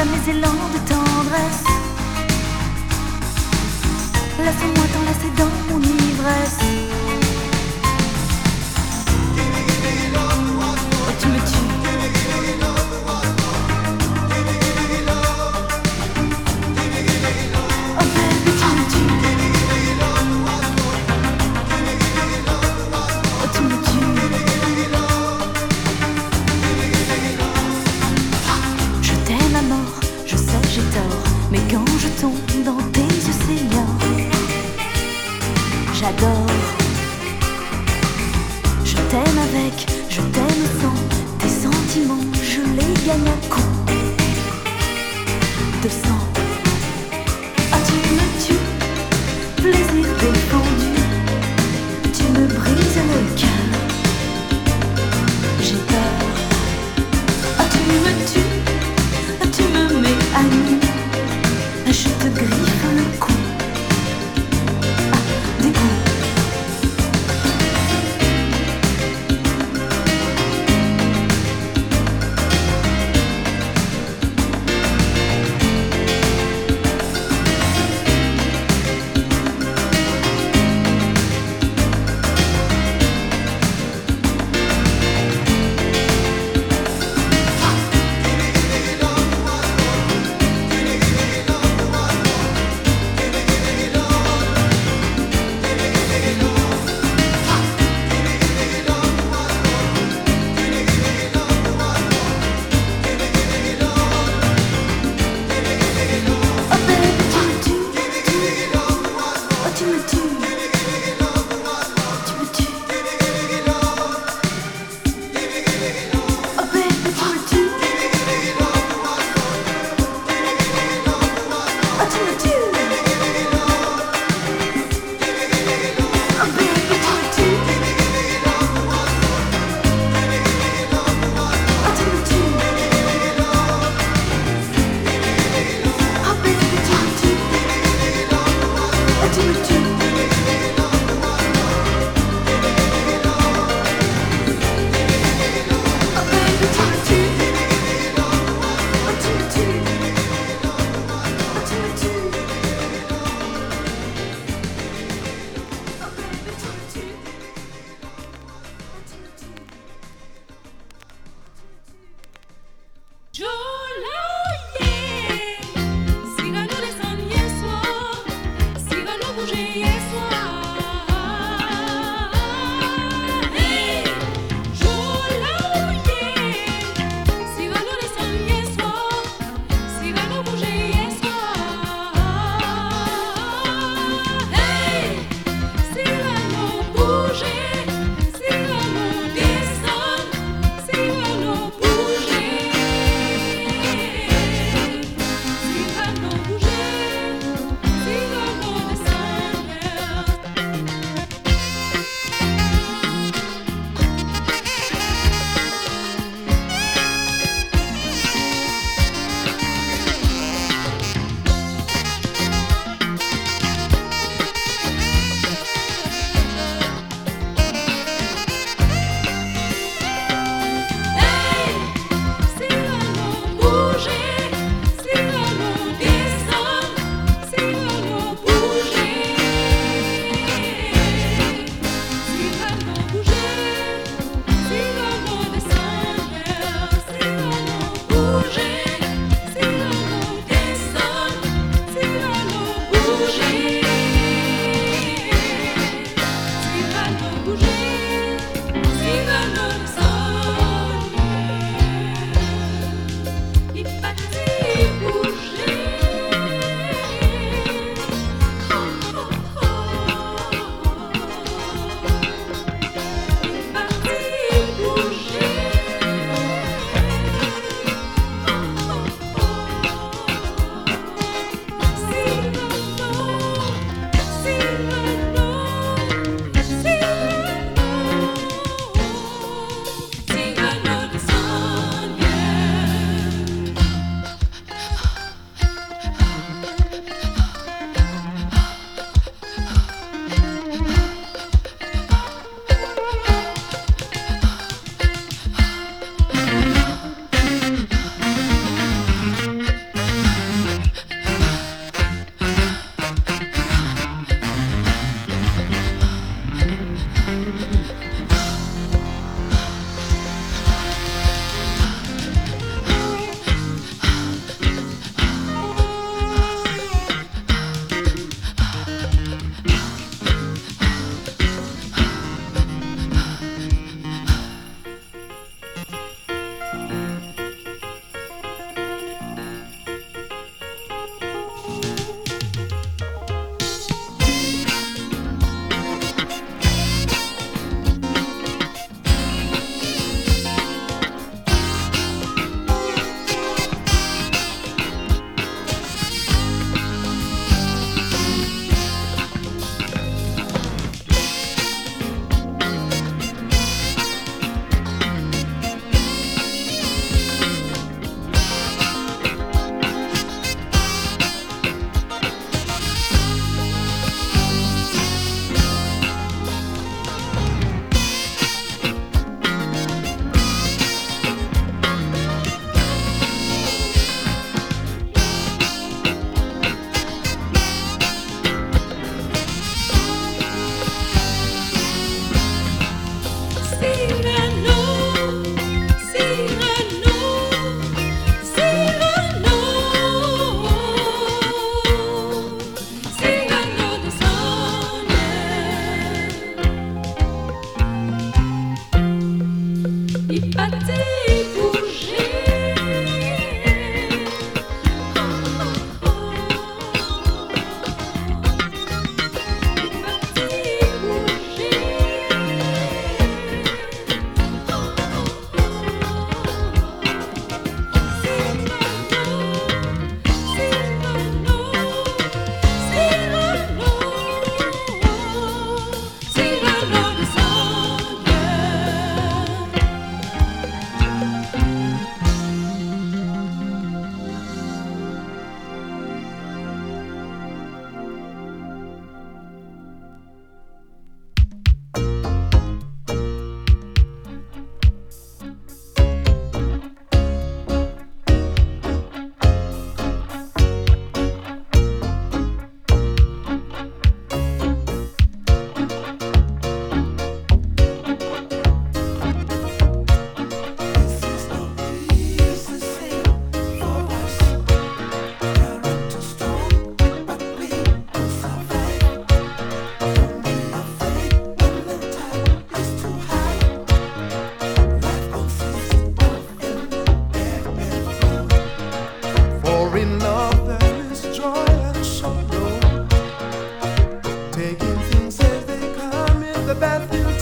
à mes élans de tendresse. Laisse-moi t'enlacer dans mon ivresse. t'adore. Je t'aime avec, je t'aime sans tes sentiments, je les gagne the bathroom.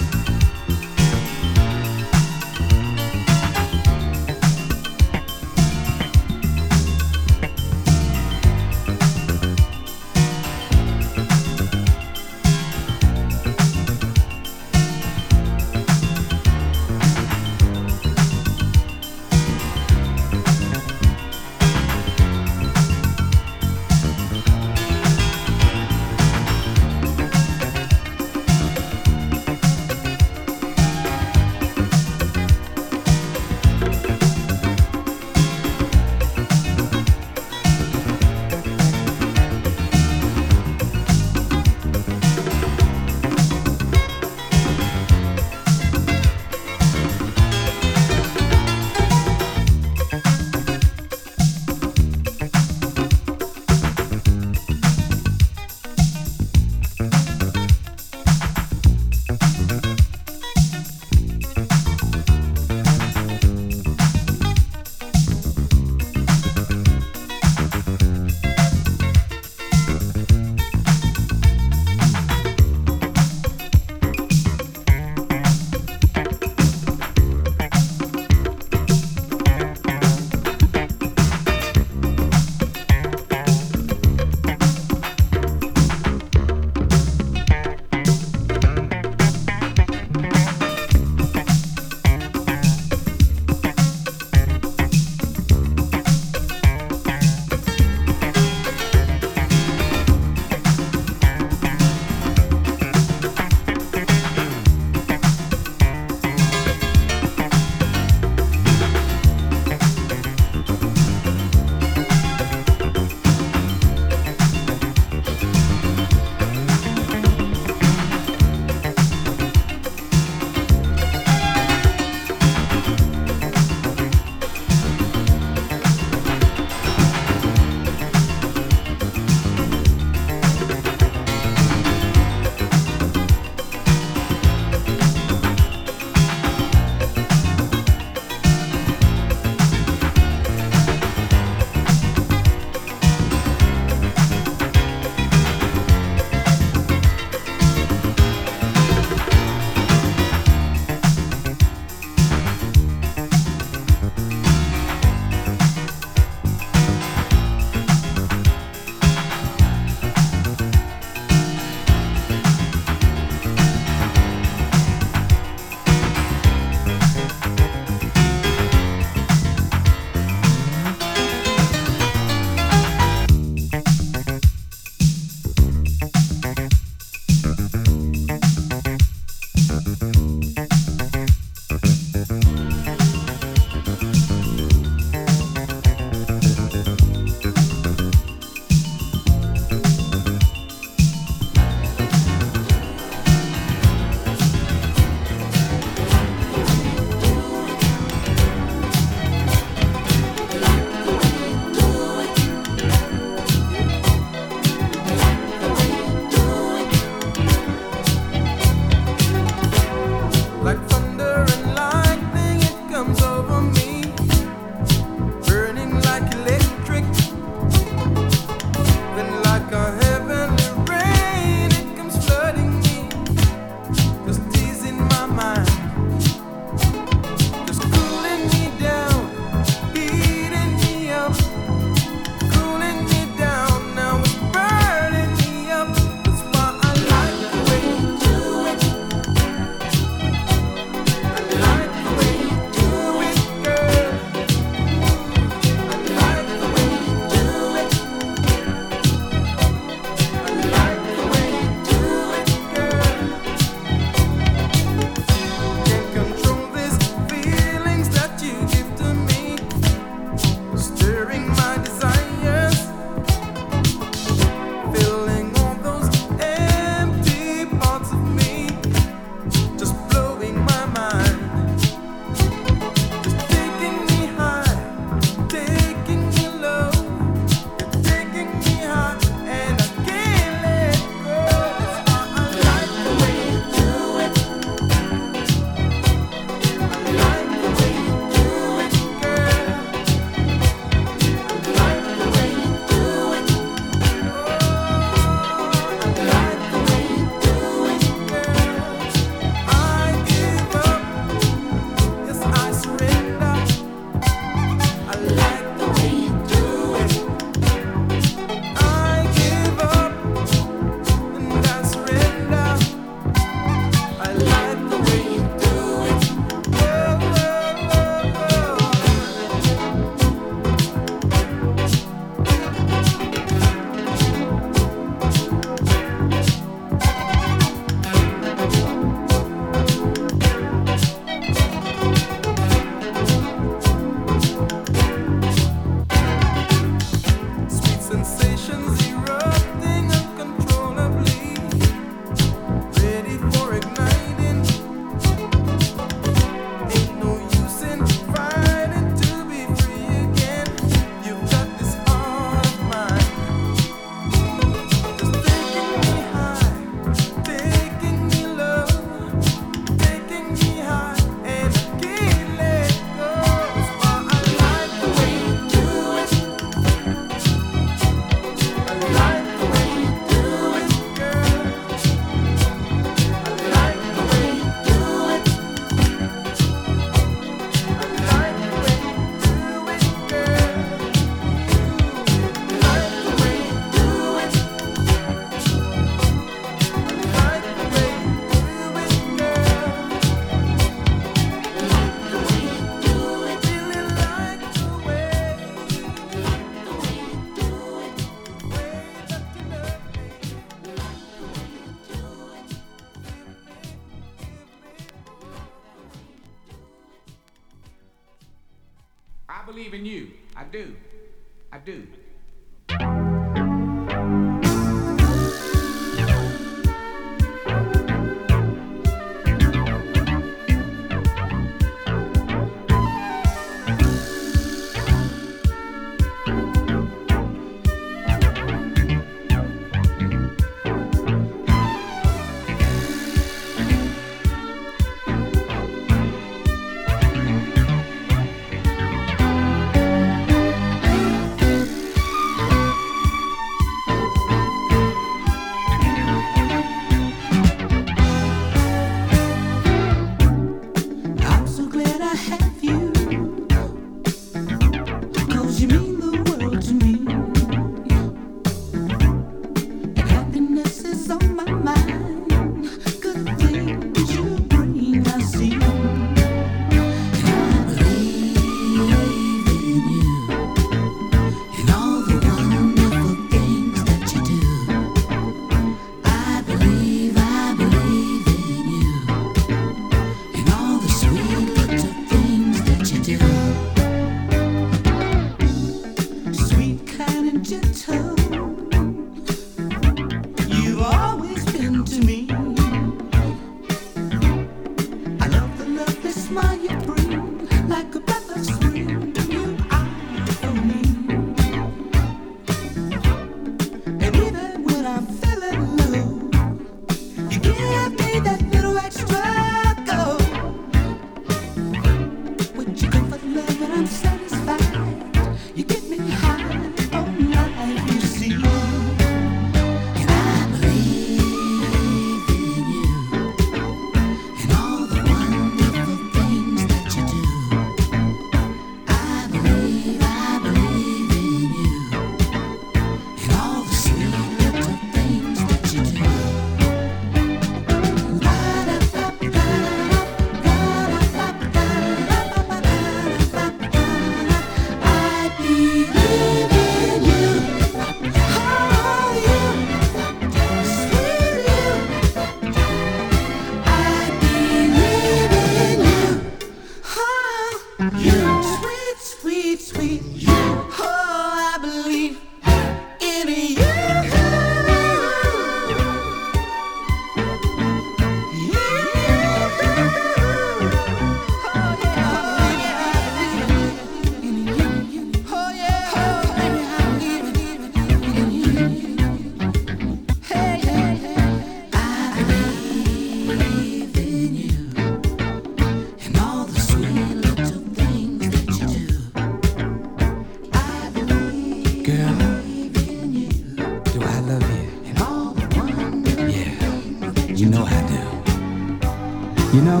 You know,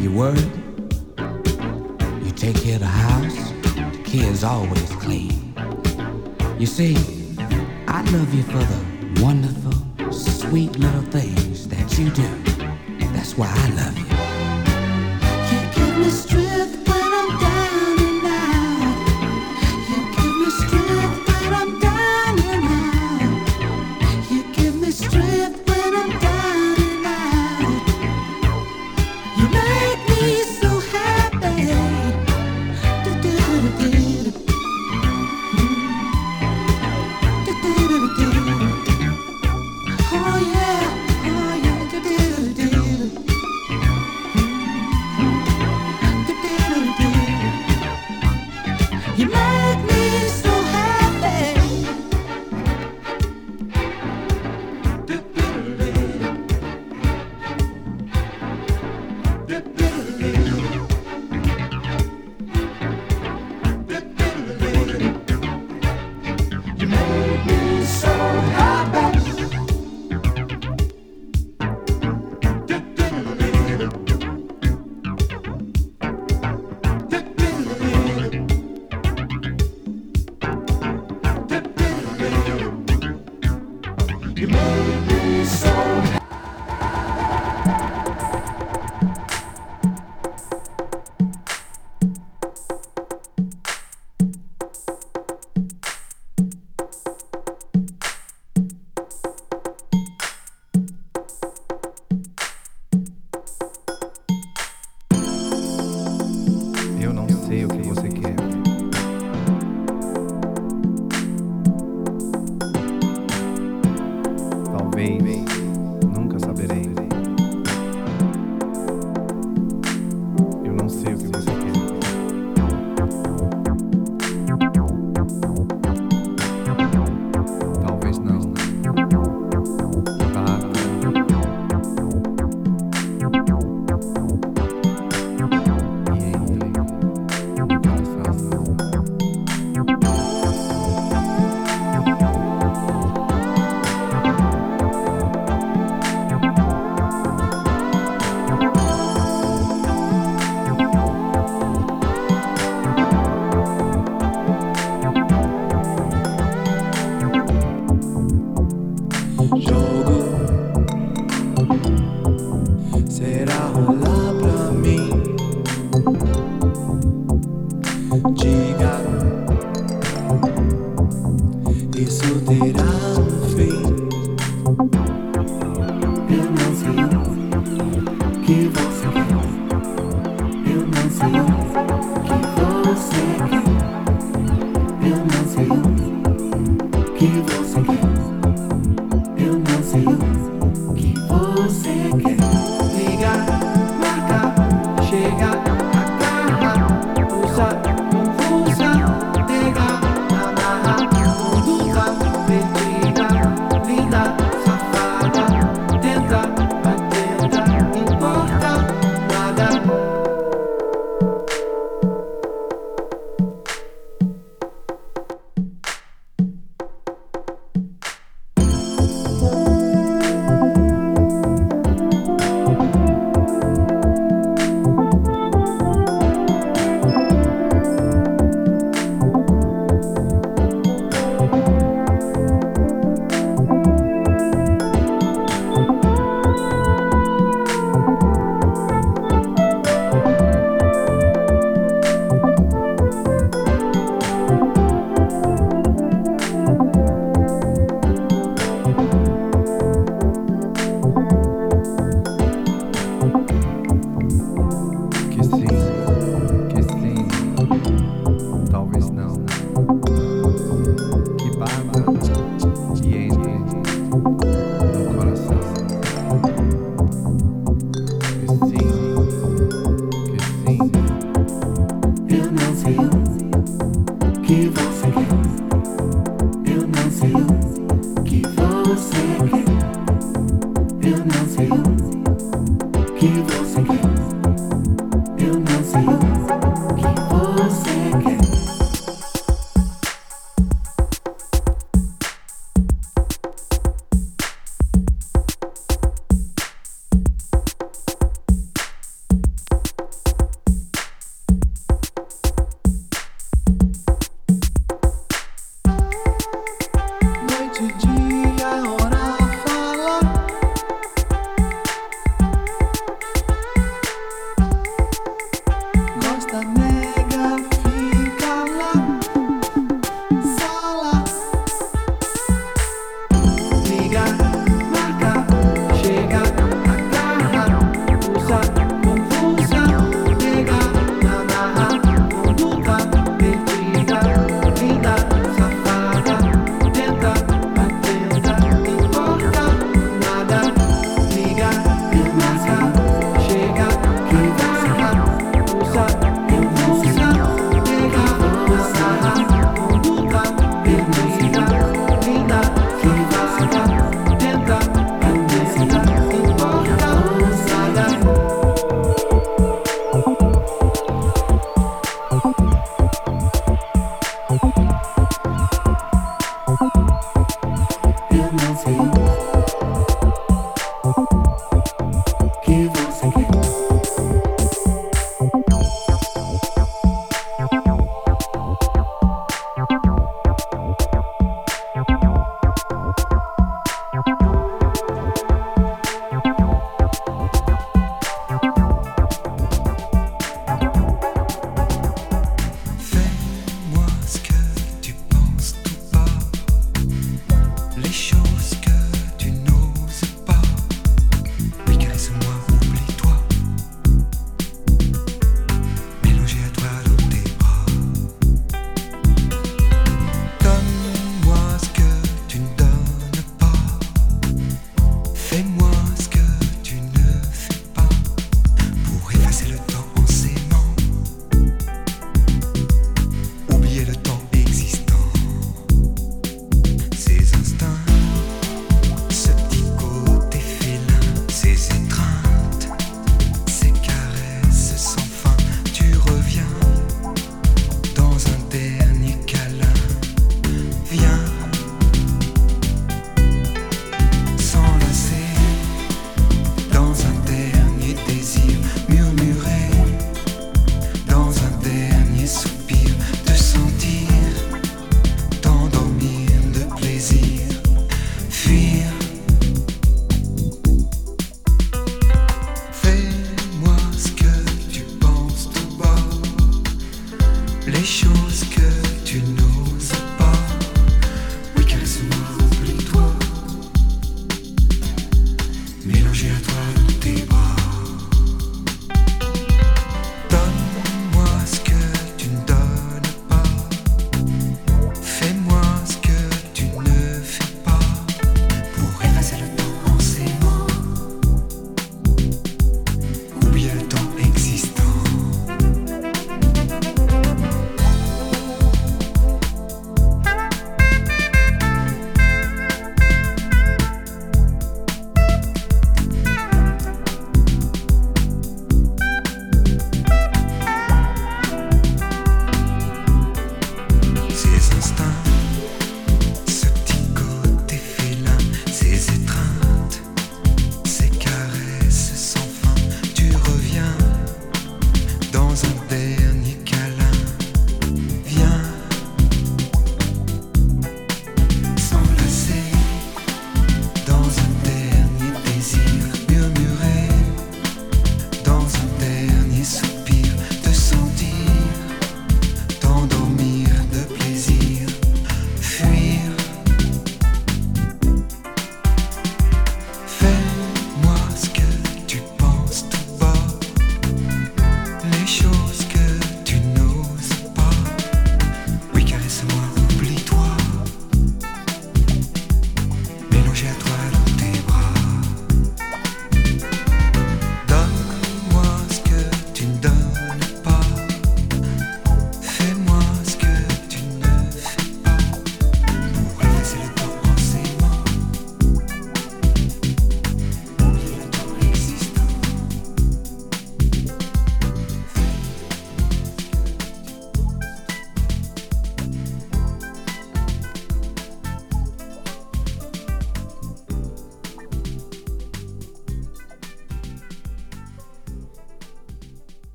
you work, you take care of the house, the kids always clean. You see, I love you for the wonderful, sweet little things that you do. That's why I love you. Can't me straight.